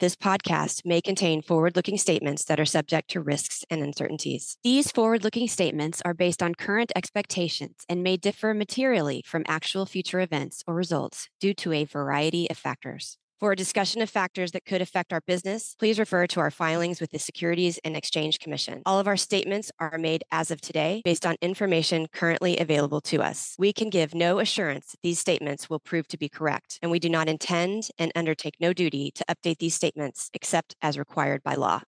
This podcast may contain forward looking statements that are subject to risks and uncertainties. These forward looking statements are based on current expectations and may differ materially from actual future events or results due to a variety of factors. For a discussion of factors that could affect our business, please refer to our filings with the Securities and Exchange Commission. All of our statements are made as of today based on information currently available to us. We can give no assurance these statements will prove to be correct, and we do not intend and undertake no duty to update these statements except as required by law.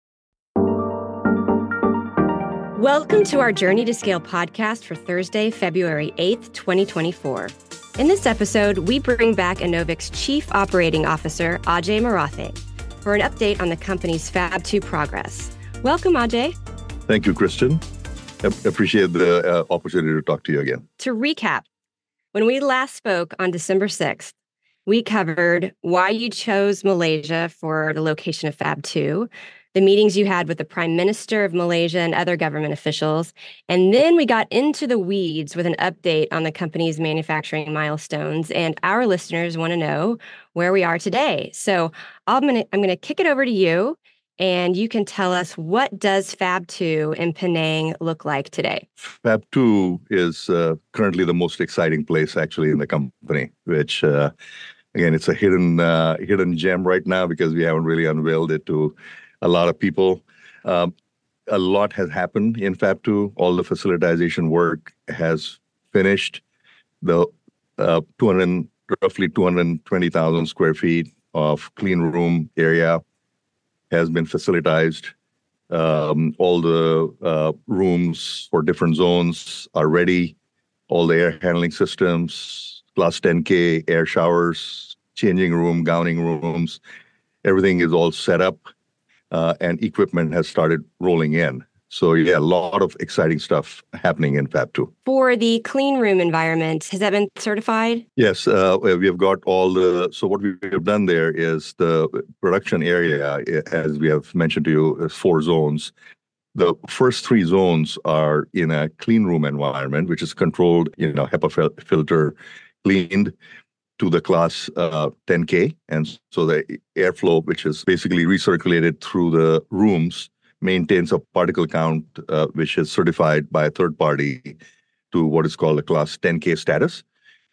Welcome to our Journey to Scale podcast for Thursday, February 8th, 2024. In this episode, we bring back Enovix's Chief Operating Officer, Ajay Marathe, for an update on the company's Fab 2 progress. Welcome, Ajay. Thank you, Christian. I appreciate the uh, opportunity to talk to you again. To recap, when we last spoke on December 6th, we covered why you chose Malaysia for the location of Fab 2, the meetings you had with the Prime Minister of Malaysia and other government officials. And then we got into the weeds with an update on the company's manufacturing milestones. And our listeners want to know where we are today. So I'm going to I'm going to kick it over to you and you can tell us what does Fab 2 in Penang look like today? Fab 2 is uh, currently the most exciting place actually in the company, which uh, again, it's a hidden uh, hidden gem right now because we haven't really unveiled it to a lot of people. Um, a lot has happened in Fab 2. All the facilitization work has finished. The uh, 200, roughly 220,000 square feet of clean room area has been facilitized. Um, all the uh, rooms for different zones are ready. All the air handling systems, Class 10K air showers, changing room, gowning rooms, everything is all set up uh, and equipment has started rolling in. So yeah, a lot of exciting stuff happening in Fab 2. For the clean room environment, has that been certified? Yes, uh, we have got all the. So what we have done there is the production area, as we have mentioned to you, is four zones. The first three zones are in a clean room environment, which is controlled, you know, HEPA fil- filter cleaned to the class uh, 10K. And so the airflow, which is basically recirculated through the rooms, maintains a particle count uh, which is certified by a third party to what is called a class 10K status.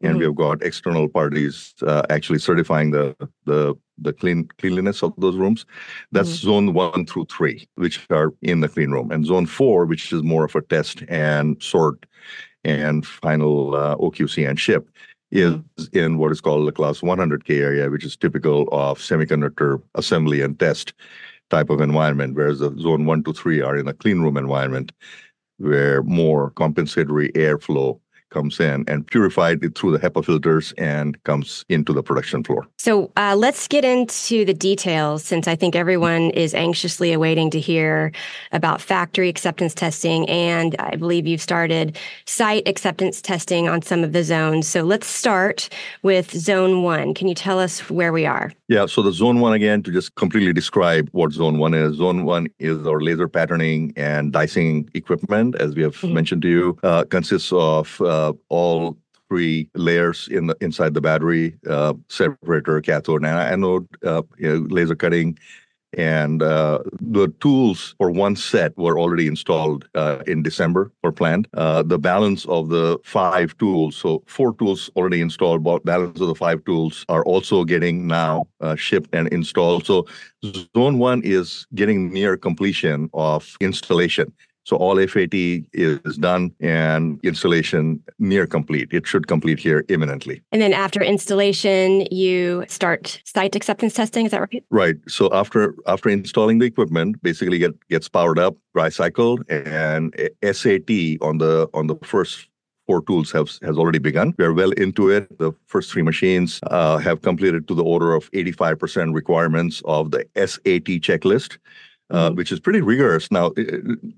And mm-hmm. we have got external parties uh, actually certifying the the the clean cleanliness of those rooms. That's mm-hmm. zone one through three, which are in the clean room, and zone four, which is more of a test and sort and final uh, OQC and ship, is in what is called the class 100K area, which is typical of semiconductor assembly and test type of environment, whereas the zone one to three are in a clean room environment where more compensatory airflow comes in and purified it through the HEPA filters and comes into the production floor. So uh, let's get into the details since I think everyone is anxiously awaiting to hear about factory acceptance testing. And I believe you've started site acceptance testing on some of the zones. So let's start with zone one. Can you tell us where we are? Yeah, so the zone one again, to just completely describe what zone one is. Zone one is our laser patterning and dicing equipment, as we have mm-hmm. mentioned to you, uh, consists of uh, uh, all three layers in the inside the battery uh, separator, cathode, and anode, uh, you know, laser cutting. And uh, the tools for one set were already installed uh, in December or planned. Uh, the balance of the five tools, so four tools already installed, balance of the five tools are also getting now uh, shipped and installed. So zone one is getting near completion of installation. So all FAT is done and installation near complete. It should complete here imminently. And then after installation, you start site acceptance testing. Is that right? Right. So after after installing the equipment, basically get gets powered up, dry cycled, and SAT on the on the first four tools have, has already begun. We are well into it. The first three machines uh, have completed to the order of 85% requirements of the SAT checklist. Uh, mm-hmm. which is pretty rigorous. Now,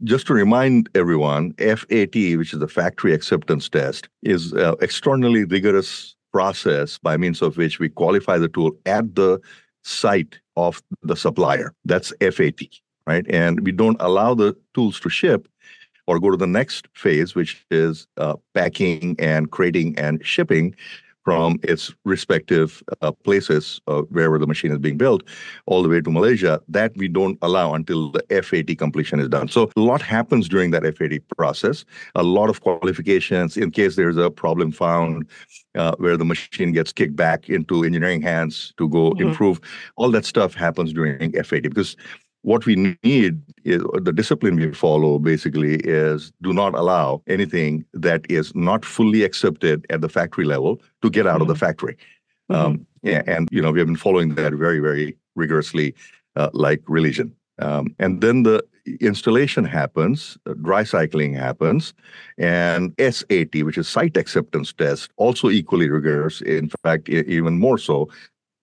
just to remind everyone, FAT, which is the factory acceptance test, is an extraordinarily rigorous process by means of which we qualify the tool at the site of the supplier. That's FAT, right? And we don't allow the tools to ship or go to the next phase, which is uh, packing and crating and shipping from its respective uh, places uh, wherever the machine is being built all the way to Malaysia. That we don't allow until the FAT completion is done. So a lot happens during that FAT process. A lot of qualifications in case there's a problem found uh, where the machine gets kicked back into engineering hands to go mm-hmm. improve. All that stuff happens during FAT because what we need is the discipline we follow basically is do not allow anything that is not fully accepted at the factory level to get out mm-hmm. of the mm-hmm. factory. Mm-hmm. Um, yeah, and you know we have been following that very very rigorously, uh, like religion. Um, and then the installation happens, dry cycling happens, and SAT, which is site acceptance test, also equally rigorous. In fact, even more so,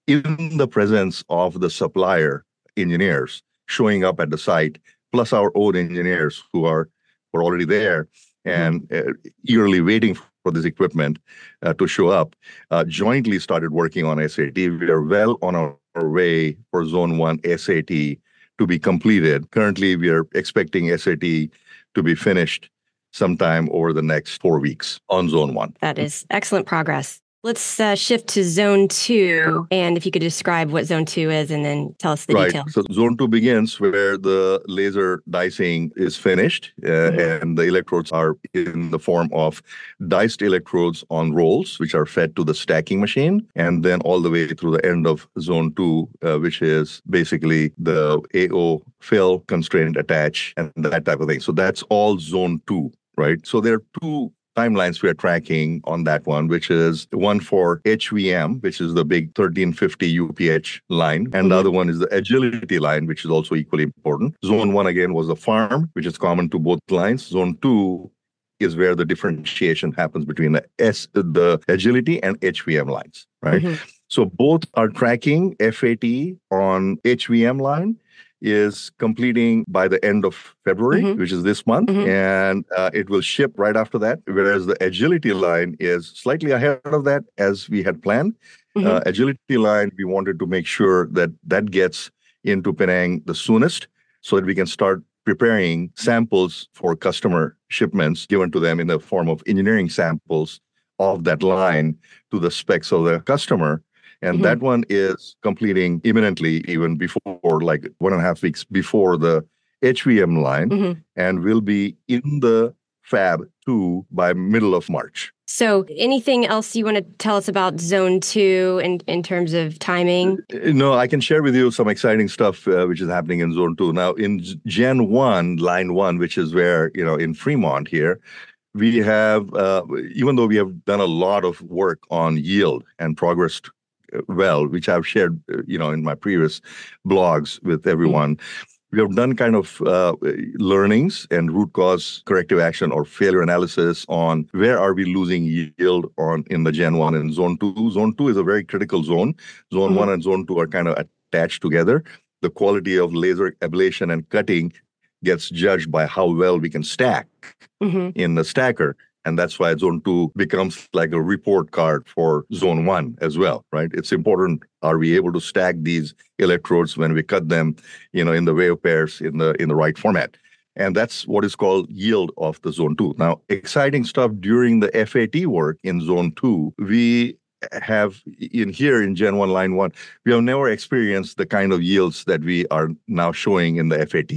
in the presence of the supplier engineers showing up at the site, plus our own engineers who are were already there mm-hmm. and uh, eagerly waiting for this equipment uh, to show up, uh, jointly started working on SAT. We are well on our, our way for Zone 1 SAT to be completed. Currently, we are expecting SAT to be finished sometime over the next four weeks on Zone 1. That is excellent progress. Let's uh, shift to zone two. And if you could describe what zone two is and then tell us the right. details. So, zone two begins where the laser dicing is finished uh, mm-hmm. and the electrodes are in the form of diced electrodes on rolls, which are fed to the stacking machine, and then all the way through the end of zone two, uh, which is basically the AO fill, constraint, attach, and that type of thing. So, that's all zone two right? So there are two timelines we are tracking on that one, which is one for HVM, which is the big 1350 UPH line, and mm-hmm. the other one is the agility line, which is also equally important. Zone one again was the farm, which is common to both lines. Zone two is where the differentiation happens between the S, the agility and HVM lines, right? Mm-hmm. So both are tracking FAT on HVM line is completing by the end of February, mm-hmm. which is this month, mm-hmm. and uh, it will ship right after that. Whereas the agility line is slightly ahead of that as we had planned. Mm-hmm. Uh, agility line, we wanted to make sure that that gets into Penang the soonest so that we can start preparing samples for customer shipments given to them in the form of engineering samples of that line to the specs of the customer and mm-hmm. that one is completing imminently, even before like one and a half weeks before the HVM line, mm-hmm. and will be in the Fab 2 by middle of March. So, anything else you want to tell us about Zone 2 in, in terms of timing? Uh, no, I can share with you some exciting stuff uh, which is happening in Zone 2. Now, in Gen 1, Line 1, which is where, you know, in Fremont here, we have, uh, even though we have done a lot of work on yield and progressed well, which I've shared, uh, you know, in my previous blogs with mm-hmm. everyone. Mm-hmm. We have done kind of uh, learnings and root cause corrective action or failure analysis on where are we losing yield on in the Gen 1 and Zone 2. Zone 2 is a very critical zone. Zone mm-hmm. 1 and Zone 2 are kind of attached together. The quality of laser ablation and cutting gets judged by how well we can stack mm-hmm. in the stacker. And that's why zone two becomes like a report card for zone one as well, right? It's important. Are we able to stack these electrodes when we cut them, you know, in the wave pairs in the in the right format? And that's what is called yield of the zone two. Now, exciting stuff during the FAT work in zone two, we have in here in Gen 1 line 1 we have never experienced the kind of yields that we are now showing in the FAT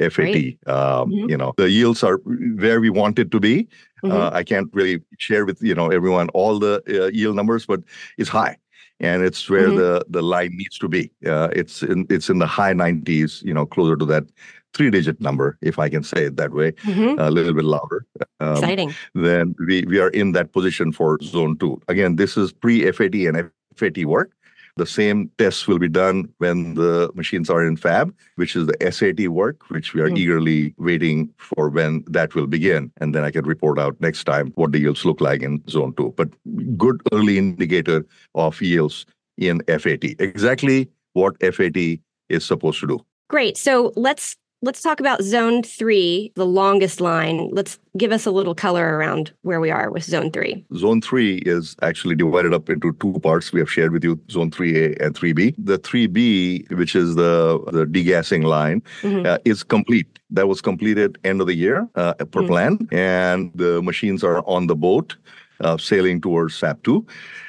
FAT. Um, mm-hmm. You know, the yields are where we want it to be. Mm-hmm. Uh, I can't really share with you know everyone all the uh, yield numbers, but it's high, and it's where mm-hmm. the the line needs to be. Uh, it's in it's in the high 90s. You know, closer to that three digit number, if I can say it that way, mm-hmm. a little bit louder. Um, Exciting. Then we we are in that position for zone two. Again, this is pre FAT and FAT work. The same tests will be done when the machines are in fab, which is the SAT work, which we are mm-hmm. eagerly waiting for when that will begin. And then I can report out next time what the yields look like in zone two. But good early indicator of yields in FAT. Exactly what FAT is supposed to do. Great. So let's let's talk about zone three, the longest line. Let's give us a little color around where we are with zone three. Zone three is actually divided up into two parts. We have shared with you zone 3A and 3B. The 3B, which is the, the degassing line, mm-hmm. uh, is complete. That was completed end of the year uh, per mm-hmm. plan, and the machines are on the boat uh, sailing towards Fab 2.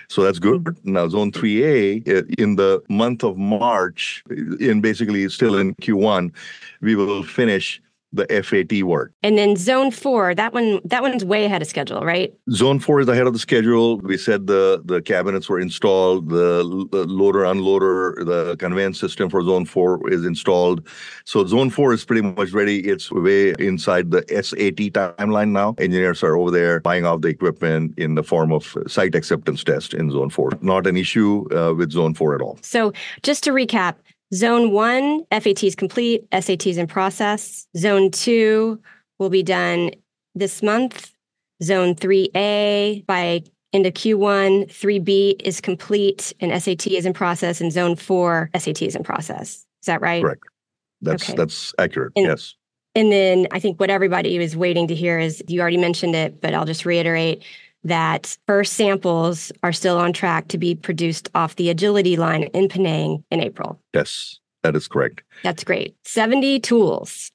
So that's good. Now, zone 3A, uh, in the month of March, in basically still in Q1, we will finish the FAT work. And then zone four, that one, that one's way ahead of schedule, right? Zone four is ahead of the schedule. We said the the cabinets were installed, the, the loader unloader, the conveyance system for zone four is installed. So zone four is pretty much ready. It's way inside the SAT timeline now. Engineers are over there buying off the equipment in the form of site acceptance test in zone four. Not an issue uh, with zone four at all. So just to recap, Zone one, FAT is complete, SAT is in process. Zone two will be done this month. Zone 3A by end of Q1, 3B is complete and SAT is in process, and zone four, SAT is in process. Is that right? Correct. That's okay. that's accurate. And, yes. And then I think what everybody was waiting to hear is you already mentioned it, but I'll just reiterate that first samples are still on track to be produced off the agility line in Penang in April. Yes, that is correct. That's great. 70 tools.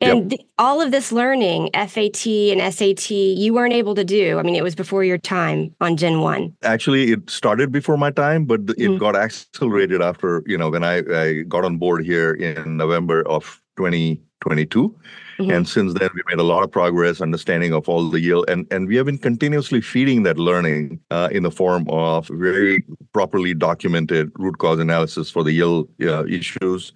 And yep. all of this learning, FAT and SAT, you weren't able to do. I mean, it was before your time on Gen 1. Actually, it started before my time, but it mm-hmm. got accelerated after, you know, when I, I got on board here in November of 2022. Mm-hmm. And since then, we made a lot of progress, understanding of all the yield, and and we have been continuously feeding that learning uh, in the form of very properly documented root cause analysis for the yield uh, issues.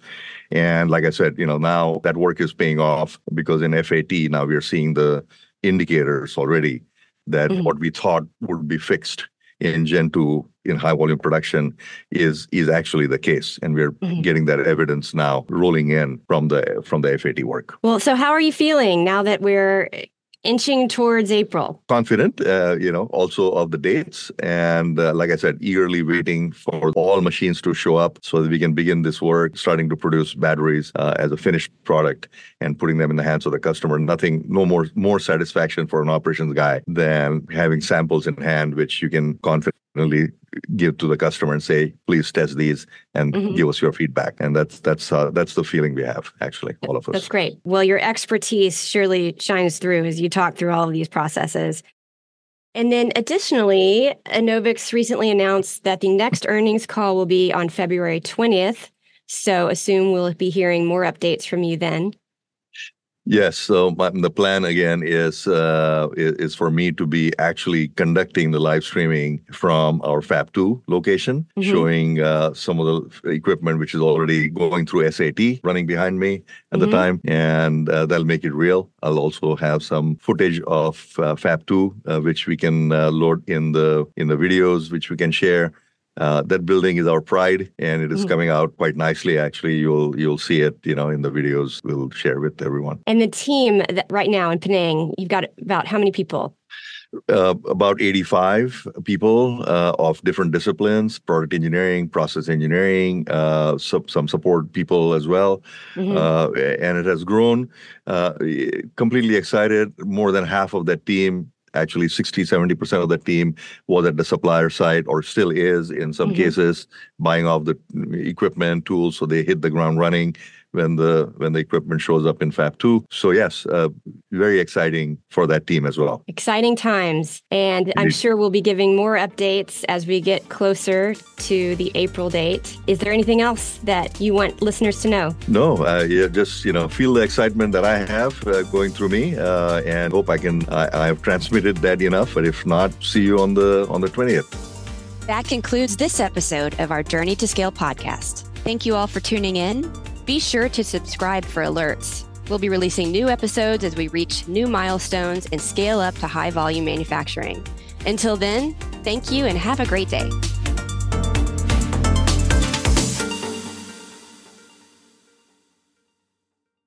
And like I said, you know, now that work is paying off because in FAT now we are seeing the indicators already that mm-hmm. what we thought would be fixed in Gen 2 in high volume production is is actually the case and we're mm-hmm. getting that evidence now rolling in from the from the FAT work. Well, so how are you feeling now that we're inching towards April? Confident, uh, you know, also of the dates. And uh, like I said, eagerly waiting for all machines to show up so that we can begin this work, starting to produce batteries uh, as a finished product and putting them in the hands of the customer. Nothing, no more, more satisfaction for an operations guy than having samples in hand, which you can confidently give to the customer and say, please test these and mm-hmm. give us your feedback. And that's that's uh, that's the feeling we have actually, all of us. That's great. Well, your expertise surely shines through as you talk through all of these processes. And then additionally, Enovix recently announced that the next earnings call will be on February 20th. So assume we'll be hearing more updates from you then. Yes. So my, the plan again is, uh, is, is for me to be actually conducting the live streaming from our Fab Two location, mm-hmm. showing uh, some of the equipment which is already going through SAT, running behind me at mm-hmm. the time, and uh, that'll make it real. I'll also have some footage of uh, Fab Two, uh, which we can uh, load in the in the videos, which we can share. Uh, that building is our pride, and it is mm-hmm. coming out quite nicely. Actually, you'll you'll see it, you know, in the videos we'll share with everyone. And the team that right now in Penang, you've got about how many people? Uh, about 85 people uh, of different disciplines product engineering process engineering uh, some, some support people as well mm-hmm. Uh, and it has grown uh, completely excited more than half of that team actually 60 70% of the team was at the supplier side or still is in some mm-hmm. cases buying off the equipment tools so they hit the ground running when the when the equipment shows up in Fab 2. So yes, uh, very exciting for that team as well. Exciting times, and Indeed. I'm sure we'll be giving more updates as we get closer to the April date. Is there anything else that you want listeners to know? No, uh, yeah, just you know, feel the excitement that I have uh, going through me, uh, and hope I can I, I've transmitted that enough. But if not, see you on the on the 20th. That concludes this episode of our Journey to Scale podcast. Thank you all for tuning in. Be sure to subscribe for alerts. We'll be releasing new episodes as we reach new milestones and scale up to high volume manufacturing. Until then, thank you and have a great day.